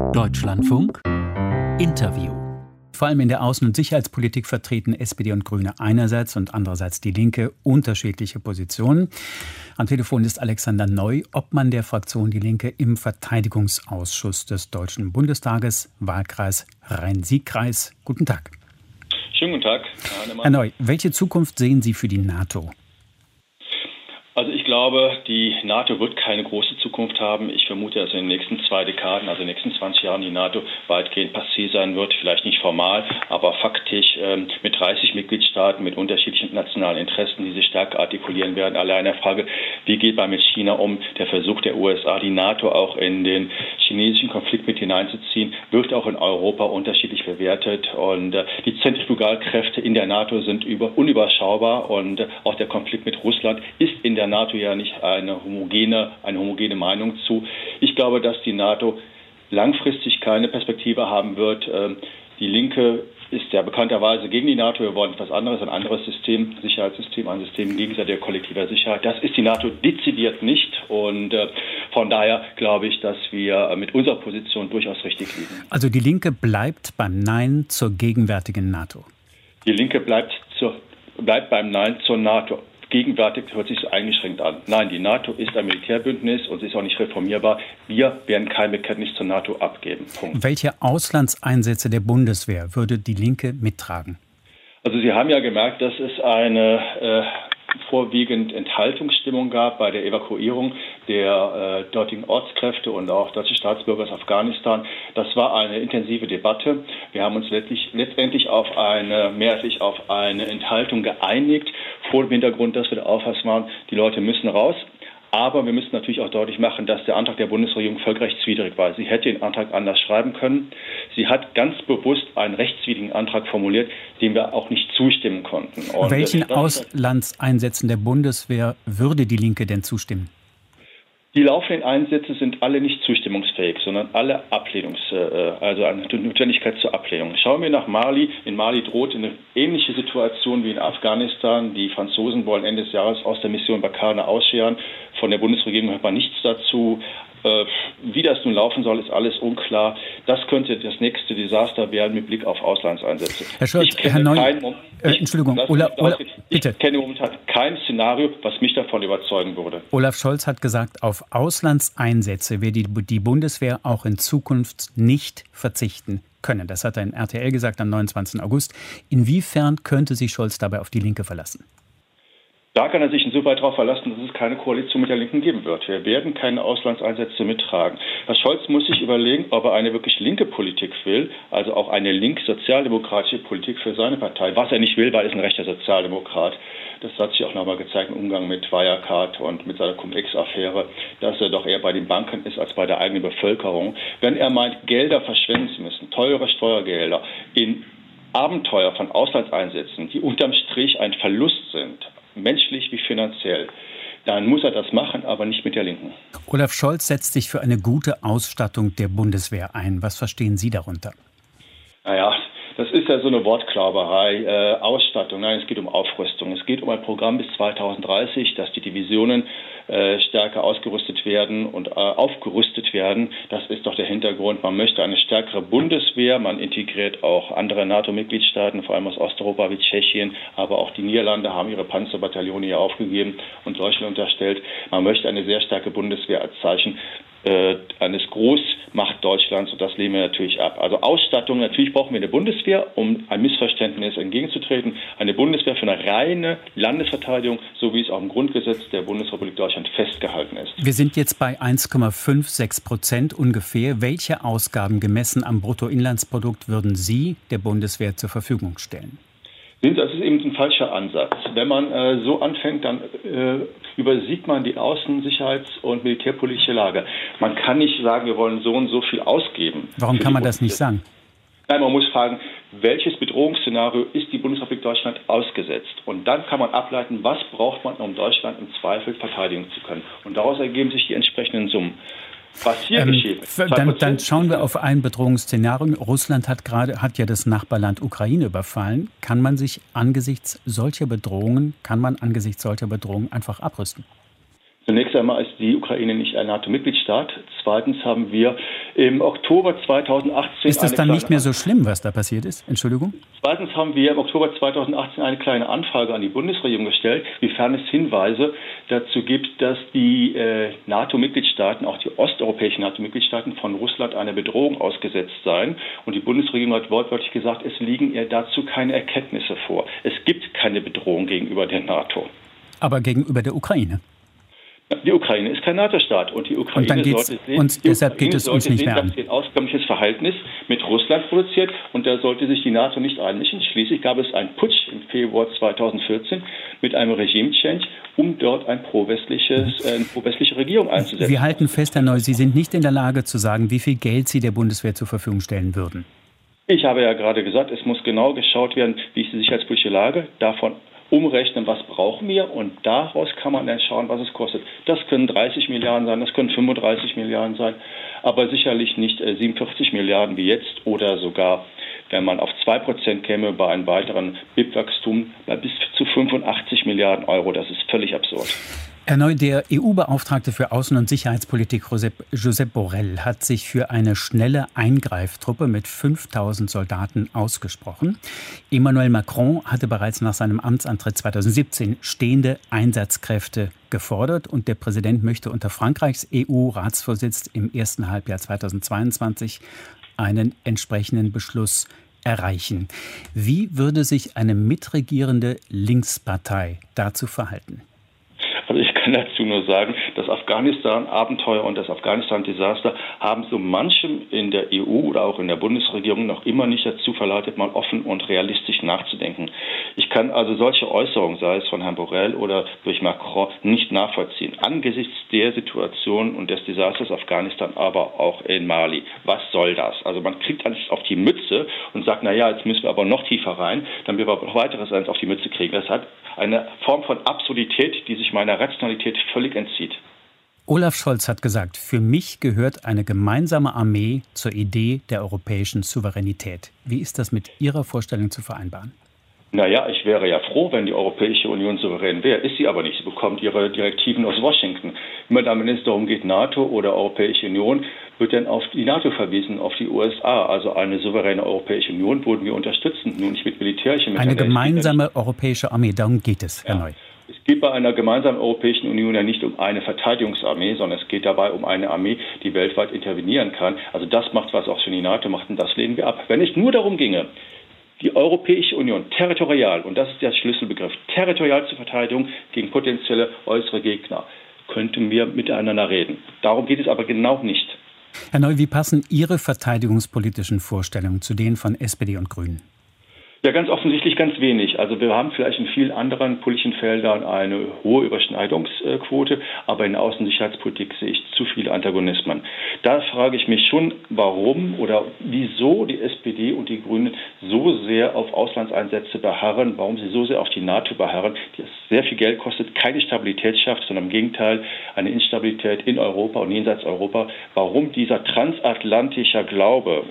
Deutschlandfunk Interview. Vor allem in der Außen- und Sicherheitspolitik vertreten SPD und Grüne einerseits und andererseits die Linke unterschiedliche Positionen. Am Telefon ist Alexander Neu, Obmann der Fraktion Die Linke im Verteidigungsausschuss des Deutschen Bundestages, Wahlkreis Rhein-Sieg-Kreis. Guten Tag. Schönen guten Tag. Herr, Herr Neu, welche Zukunft sehen Sie für die NATO? Ich glaube, die NATO wird keine große Zukunft haben. Ich vermute, dass in den nächsten zwei Dekaden, also in den nächsten 20 Jahren, die NATO weitgehend passé sein wird. Vielleicht nicht formal, aber faktisch ähm, mit 30 Mitgliedstaaten mit unterschiedlichen nationalen Interessen, die sich stärker artikulieren werden. Allein der Frage, wie geht man mit China um? Der Versuch der USA, die NATO auch in den chinesischen Konflikt mit hineinzuziehen, wird auch in Europa unterschiedlich bewertet. Und äh, die Zentrifugalkräfte in der NATO sind über, unüberschaubar. Und äh, auch der Konflikt mit Russland ist in der NATO ja nicht eine homogene, eine homogene Meinung zu. Ich glaube, dass die NATO langfristig keine Perspektive haben wird. Ähm, die Linke ist ja bekannterweise gegen die NATO. Wir wollen etwas anderes, ein anderes System, Sicherheitssystem, ein System gegenseitiger kollektiver Sicherheit. Das ist die NATO dezidiert nicht. Und äh, von daher glaube ich, dass wir mit unserer Position durchaus richtig liegen. Also die Linke bleibt beim Nein zur gegenwärtigen NATO. Die Linke bleibt, zur, bleibt beim Nein zur NATO gegenwärtig hört sich so eingeschränkt an. Nein, die NATO ist ein Militärbündnis und sie ist auch nicht reformierbar. Wir werden kein Bekenntnis zur NATO abgeben. Punkt. Welche Auslandseinsätze der Bundeswehr würde die Linke mittragen? Also Sie haben ja gemerkt, dass es eine äh, vorwiegend Enthaltungsstimmung gab bei der Evakuierung der äh, dortigen Ortskräfte und auch deutsche Staatsbürger aus Afghanistan. Das war eine intensive Debatte. Wir haben uns letztlich, letztendlich auf eine, mehrheitlich auf eine Enthaltung geeinigt, vor dem Hintergrund, dass wir der Auffassung waren, die Leute müssen raus. Aber wir müssen natürlich auch deutlich machen, dass der Antrag der Bundesregierung völkerrechtswidrig war. Sie hätte den Antrag anders schreiben können. Sie hat ganz bewusst einen rechtswidrigen Antrag formuliert, dem wir auch nicht zustimmen konnten. Und Welchen Auslandseinsätzen der Bundeswehr würde die Linke denn zustimmen? Die laufenden Einsätze sind alle nicht zustimmungsfähig, sondern alle Ablehnungs, äh, also eine Notwendigkeit zur Ablehnung. Schauen wir nach Mali. In Mali droht eine ähnliche Situation wie in Afghanistan. Die Franzosen wollen Ende des Jahres aus der Mission Bakane ausscheren. Von der Bundesregierung hört man nichts dazu. Äh, wie das nun laufen soll, ist alles unklar. Das könnte das nächste Desaster werden mit Blick auf Auslandseinsätze. Herr Scholz, Herr Neu, kein, äh, Entschuldigung, Olaf, Olaf, bitte. Ich kenne momentan kein Szenario, was mich davon überzeugen würde. Olaf Scholz hat gesagt, auf Auslandseinsätze wird die, die Bundeswehr auch in Zukunft nicht verzichten können. Das hat er in RTL gesagt am 29. August. Inwiefern könnte sich Scholz dabei auf die Linke verlassen? Da kann er sich insoweit darauf verlassen, dass es keine Koalition mit der Linken geben wird. Wir werden keine Auslandseinsätze mittragen. Herr Scholz muss sich überlegen, ob er eine wirklich linke Politik will, also auch eine link-sozialdemokratische Politik für seine Partei. Was er nicht will, weil er ist ein rechter Sozialdemokrat. Das hat sich auch nochmal gezeigt im Umgang mit Wirecard und mit seiner Cum-Ex-Affäre, dass er doch eher bei den Banken ist als bei der eigenen Bevölkerung. Wenn er meint, Gelder verschwenden zu müssen, teure Steuergelder, in Abenteuer von Auslandseinsätzen, die unterm Strich ein Verlust sind, menschlich wie finanziell, dann muss er das machen, aber nicht mit der Linken. Olaf Scholz setzt sich für eine gute Ausstattung der Bundeswehr ein. Was verstehen Sie darunter? Naja, das ist ja so eine Wortklauberei. Äh, Ausstattung, nein, es geht um Aufrüstung. Es geht um ein Programm bis 2030, dass die Divisionen äh, stärker ausgerüstet werden und äh, aufgerüstet werden. Das ist doch der Hintergrund. Man möchte eine stärkere Bundeswehr. Man integriert auch andere NATO-Mitgliedstaaten, vor allem aus Osteuropa wie Tschechien, aber auch die Niederlande haben ihre Panzerbataillone hier aufgegeben und Deutschland unterstellt. Man möchte eine sehr starke Bundeswehr als Zeichen äh, eines Großmacht Deutschlands und das lehnen wir natürlich ab. Also Ausstattung, natürlich brauchen wir eine Bundeswehr, um ein Missverständnis entgegenzutreten. Eine Bundeswehr für eine reine Landesverteidigung, so wie es auch im Grundgesetz der Bundesrepublik Deutschland festgehalten ist. Wir sind jetzt bei 1,56 Prozent ungefähr. Welche Ausgaben gemessen am Bruttoinlandsprodukt würden Sie der Bundeswehr zur Verfügung stellen? Das ist eben ein falscher Ansatz. Wenn man äh, so anfängt, dann äh, übersieht man die außensicherheits- und militärpolitische Lage. Man kann nicht sagen, wir wollen so und so viel ausgeben. Warum kann man das nicht sagen? Nein, man muss fragen, welches Bedrohungsszenario ist die Bundesrepublik Deutschland ausgesetzt? Und dann kann man ableiten, was braucht man, um Deutschland im Zweifel verteidigen zu können. Und daraus ergeben sich die entsprechenden Summen. Was hier ähm, geschieht. Dann, dann, schauen wir auf ein Bedrohungsszenario. Russland hat gerade hat ja das Nachbarland Ukraine überfallen. Kann man sich angesichts solcher Bedrohungen, kann man angesichts solcher Bedrohungen einfach abrüsten? Zunächst einmal ist die Ukraine nicht ein NATO-Mitgliedstaat. Zweitens haben wir im Oktober 2018. Ist das dann nicht mehr so schlimm, was da passiert ist? Entschuldigung? Zweitens haben wir im Oktober 2018 eine kleine Anfrage an die Bundesregierung gestellt, wiefern es Hinweise dazu gibt, dass die äh, NATO-Mitgliedstaaten, auch die osteuropäischen NATO-Mitgliedstaaten von Russland einer Bedrohung ausgesetzt seien. Und die Bundesregierung hat wortwörtlich gesagt, es liegen ihr dazu keine Erkenntnisse vor. Es gibt keine Bedrohung gegenüber der NATO. Aber gegenüber der Ukraine? Die Ukraine ist kein NATO-Staat und die Ukraine und sollte sehen, und deshalb geht es uns nicht sehen, mehr an. dass sie ein auskömmliches Verhältnis mit Russland produziert und da sollte sich die NATO nicht einmischen. Schließlich gab es einen Putsch im Februar 2014 mit einem Regime-Change, um dort ein pro-westliches, äh, eine pro-westliche Regierung einzusetzen. Wir halten fest, Herr Neu, Sie sind nicht in der Lage zu sagen, wie viel Geld Sie der Bundeswehr zur Verfügung stellen würden. Ich habe ja gerade gesagt, es muss genau geschaut werden, wie ist die sicherheitspolitische Lage. Davon umrechnen, was brauchen wir und daraus kann man dann schauen, was es kostet. Das können 30 Milliarden sein, das können 35 Milliarden sein, aber sicherlich nicht 47 äh, Milliarden wie jetzt oder sogar, wenn man auf 2% käme, bei einem weiteren BIP-Wachstum bei bis zu 85 Milliarden Euro. Das ist völlig absurd. Erneut der EU-Beauftragte für Außen- und Sicherheitspolitik Josep Borrell hat sich für eine schnelle Eingreiftruppe mit 5000 Soldaten ausgesprochen. Emmanuel Macron hatte bereits nach seinem Amtsantritt 2017 stehende Einsatzkräfte gefordert und der Präsident möchte unter Frankreichs EU-Ratsvorsitz im ersten Halbjahr 2022 einen entsprechenden Beschluss erreichen. Wie würde sich eine mitregierende Linkspartei dazu verhalten? Kann dazu nur sagen, das Afghanistan-Abenteuer und das Afghanistan-Desaster haben so manchem in der EU oder auch in der Bundesregierung noch immer nicht dazu verleitet, mal offen und realistisch nachzudenken. Ich kann also solche Äußerungen, sei es von Herrn Borrell oder durch Macron, nicht nachvollziehen. Angesichts der Situation und des Desasters Afghanistan, aber auch in Mali. Was soll das? Also man kriegt alles auf die Mütze und sagt, na ja, jetzt müssen wir aber noch tiefer rein, damit wir noch weiteres eins auf die Mütze kriegen. Das hat eine Form von Absurdität, die sich meiner Rationalität völlig entzieht. Olaf Scholz hat gesagt, für mich gehört eine gemeinsame Armee zur Idee der europäischen Souveränität. Wie ist das mit Ihrer Vorstellung zu vereinbaren? Naja, ich wäre ja froh, wenn die Europäische Union souverän wäre. Ist sie aber nicht. Sie bekommt ihre Direktiven aus Washington. Immer dann, wenn es darum geht, NATO oder Europäische Union, wird dann auf die NATO verwiesen, auf die USA. Also eine souveräne Europäische Union würden wir unterstützen, nur nicht mit militärischen Mitteln. Eine gemeinsame europäische Armee, darum geht es, Herr ja. Neu. Es geht bei einer gemeinsamen Europäischen Union ja nicht um eine Verteidigungsarmee, sondern es geht dabei um eine Armee, die weltweit intervenieren kann. Also das macht, was auch schon die NATO macht, und das lehnen wir ab. Wenn es nur darum ginge, die Europäische Union territorial, und das ist der Schlüsselbegriff, territorial zur Verteidigung gegen potenzielle äußere Gegner, könnten wir miteinander reden. Darum geht es aber genau nicht. Herr Neu, wie passen Ihre verteidigungspolitischen Vorstellungen zu denen von SPD und Grünen? Ja, ganz offensichtlich ganz wenig. Also wir haben vielleicht in vielen anderen politischen Feldern eine hohe Überschneidungsquote, aber in der Außensicherheitspolitik sehe ich zu viele Antagonismen. Da frage ich mich schon, warum oder wieso die SPD und die Grünen so sehr auf Auslandseinsätze beharren, warum sie so sehr auf die NATO beharren, die sehr viel Geld kostet, keine Stabilität schafft, sondern im Gegenteil eine Instabilität in Europa und jenseits Europa. Warum dieser transatlantische Glaube,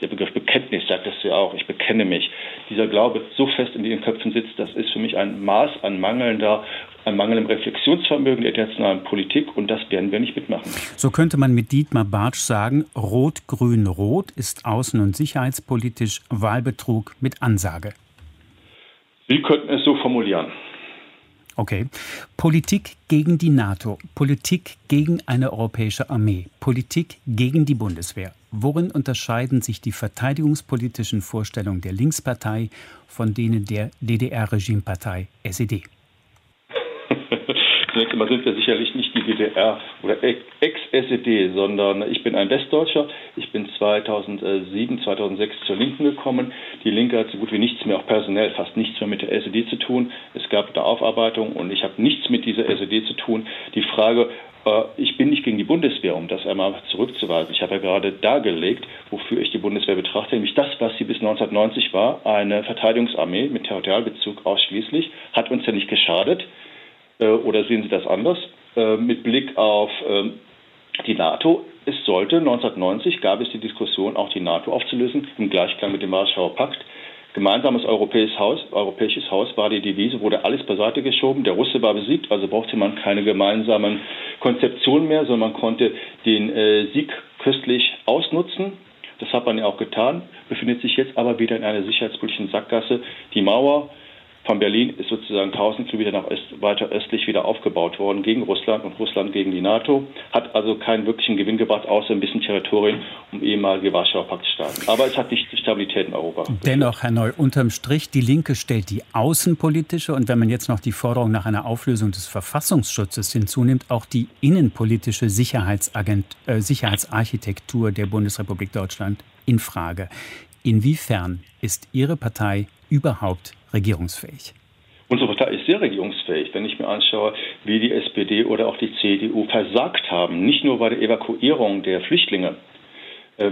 der Begriff Bekenntnis sagt das ja auch, ich bekenne mich, dieser Glaube so fest in den Köpfen sitzt, das ist für mich ein Maß an mangelnder an mangelndem Reflexionsvermögen der internationalen Politik und das werden wir nicht mitmachen. So könnte man mit Dietmar Bartsch sagen, Rot-Grün-Rot ist außen- und sicherheitspolitisch Wahlbetrug mit Ansage. Sie könnten es so formulieren. Okay. Politik gegen die NATO, Politik gegen eine europäische Armee, Politik gegen die Bundeswehr. Worin unterscheiden sich die verteidigungspolitischen Vorstellungen der Linkspartei von denen der DDR-Regimepartei SED? Zunächst einmal sind wir sicherlich nicht die DDR oder Ex-SED, sondern ich bin ein Westdeutscher. Ich bin 2007, 2006 zur Linken gekommen. Die Linke hat so gut wie nichts mehr, auch personell fast nichts mehr mit der SED zu tun. Es gab eine Aufarbeitung und ich habe nichts mit dieser SED zu tun. Die Frage, ich bin nicht gegen die Bundeswehr, um das einmal zurückzuweisen. Ich habe ja gerade dargelegt, wofür ich die Bundeswehr betrachte, nämlich das, was sie bis 1990 war, eine Verteidigungsarmee mit Territorialbezug ausschließlich, hat uns ja nicht geschadet. Äh, oder sehen Sie das anders? Äh, mit Blick auf ähm, die NATO. Es sollte 1990 gab es die Diskussion, auch die NATO aufzulösen, im Gleichklang mit dem Warschauer Pakt. Gemeinsames europäisches Haus, europäisches Haus war die Devise, wurde alles beiseite geschoben. Der Russe war besiegt, also brauchte man keine gemeinsamen Konzeptionen mehr, sondern man konnte den äh, Sieg köstlich ausnutzen. Das hat man ja auch getan, befindet sich jetzt aber wieder in einer sicherheitspolitischen Sackgasse. Die Mauer von Berlin ist sozusagen 1000 Kilometer nach Öst, weiter östlich wieder aufgebaut worden gegen Russland und Russland gegen die NATO. Hat also keinen wirklichen Gewinn gebracht, außer ein bisschen Territorien um ehemalige Warschauer Paktstaaten. Aber es hat nicht die Stabilität in Europa. Dennoch, Herr Neu, unterm Strich, die Linke stellt die außenpolitische und wenn man jetzt noch die Forderung nach einer Auflösung des Verfassungsschutzes hinzunimmt, auch die innenpolitische Sicherheitsagent, äh, Sicherheitsarchitektur der Bundesrepublik Deutschland in Frage. Inwiefern ist Ihre Partei überhaupt regierungsfähig? Unsere Partei ist sehr regierungsfähig, wenn ich mir anschaue, wie die SPD oder auch die CDU versagt haben, nicht nur bei der Evakuierung der Flüchtlinge äh,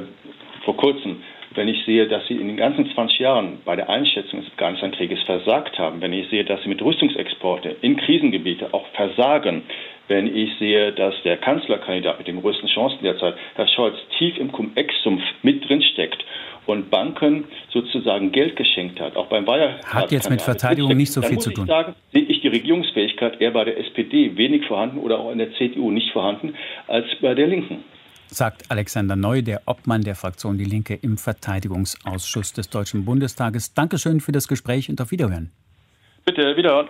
vor kurzem, wenn ich sehe, dass sie in den ganzen 20 Jahren bei der Einschätzung des Afghanistan-Krieges versagt haben, wenn ich sehe, dass sie mit Rüstungsexporte in Krisengebiete auch versagen, wenn ich sehe, dass der Kanzlerkandidat mit den größten Chancen derzeit, Herr Scholz, tief im Cum-Ex-Sumpf mit drinsteckt und Banken sozusagen Geld geschenkt hat, auch beim Bayer hat jetzt mit Verteidigung nicht so viel zu tun. Sagen, sehe ich die Regierungsfähigkeit eher bei der SPD wenig vorhanden oder auch in der CDU nicht vorhanden als bei der Linken. Sagt Alexander Neu, der Obmann der Fraktion Die Linke im Verteidigungsausschuss des Deutschen Bundestages. Dankeschön für das Gespräch und auf Wiederhören. Bitte, wiederhören.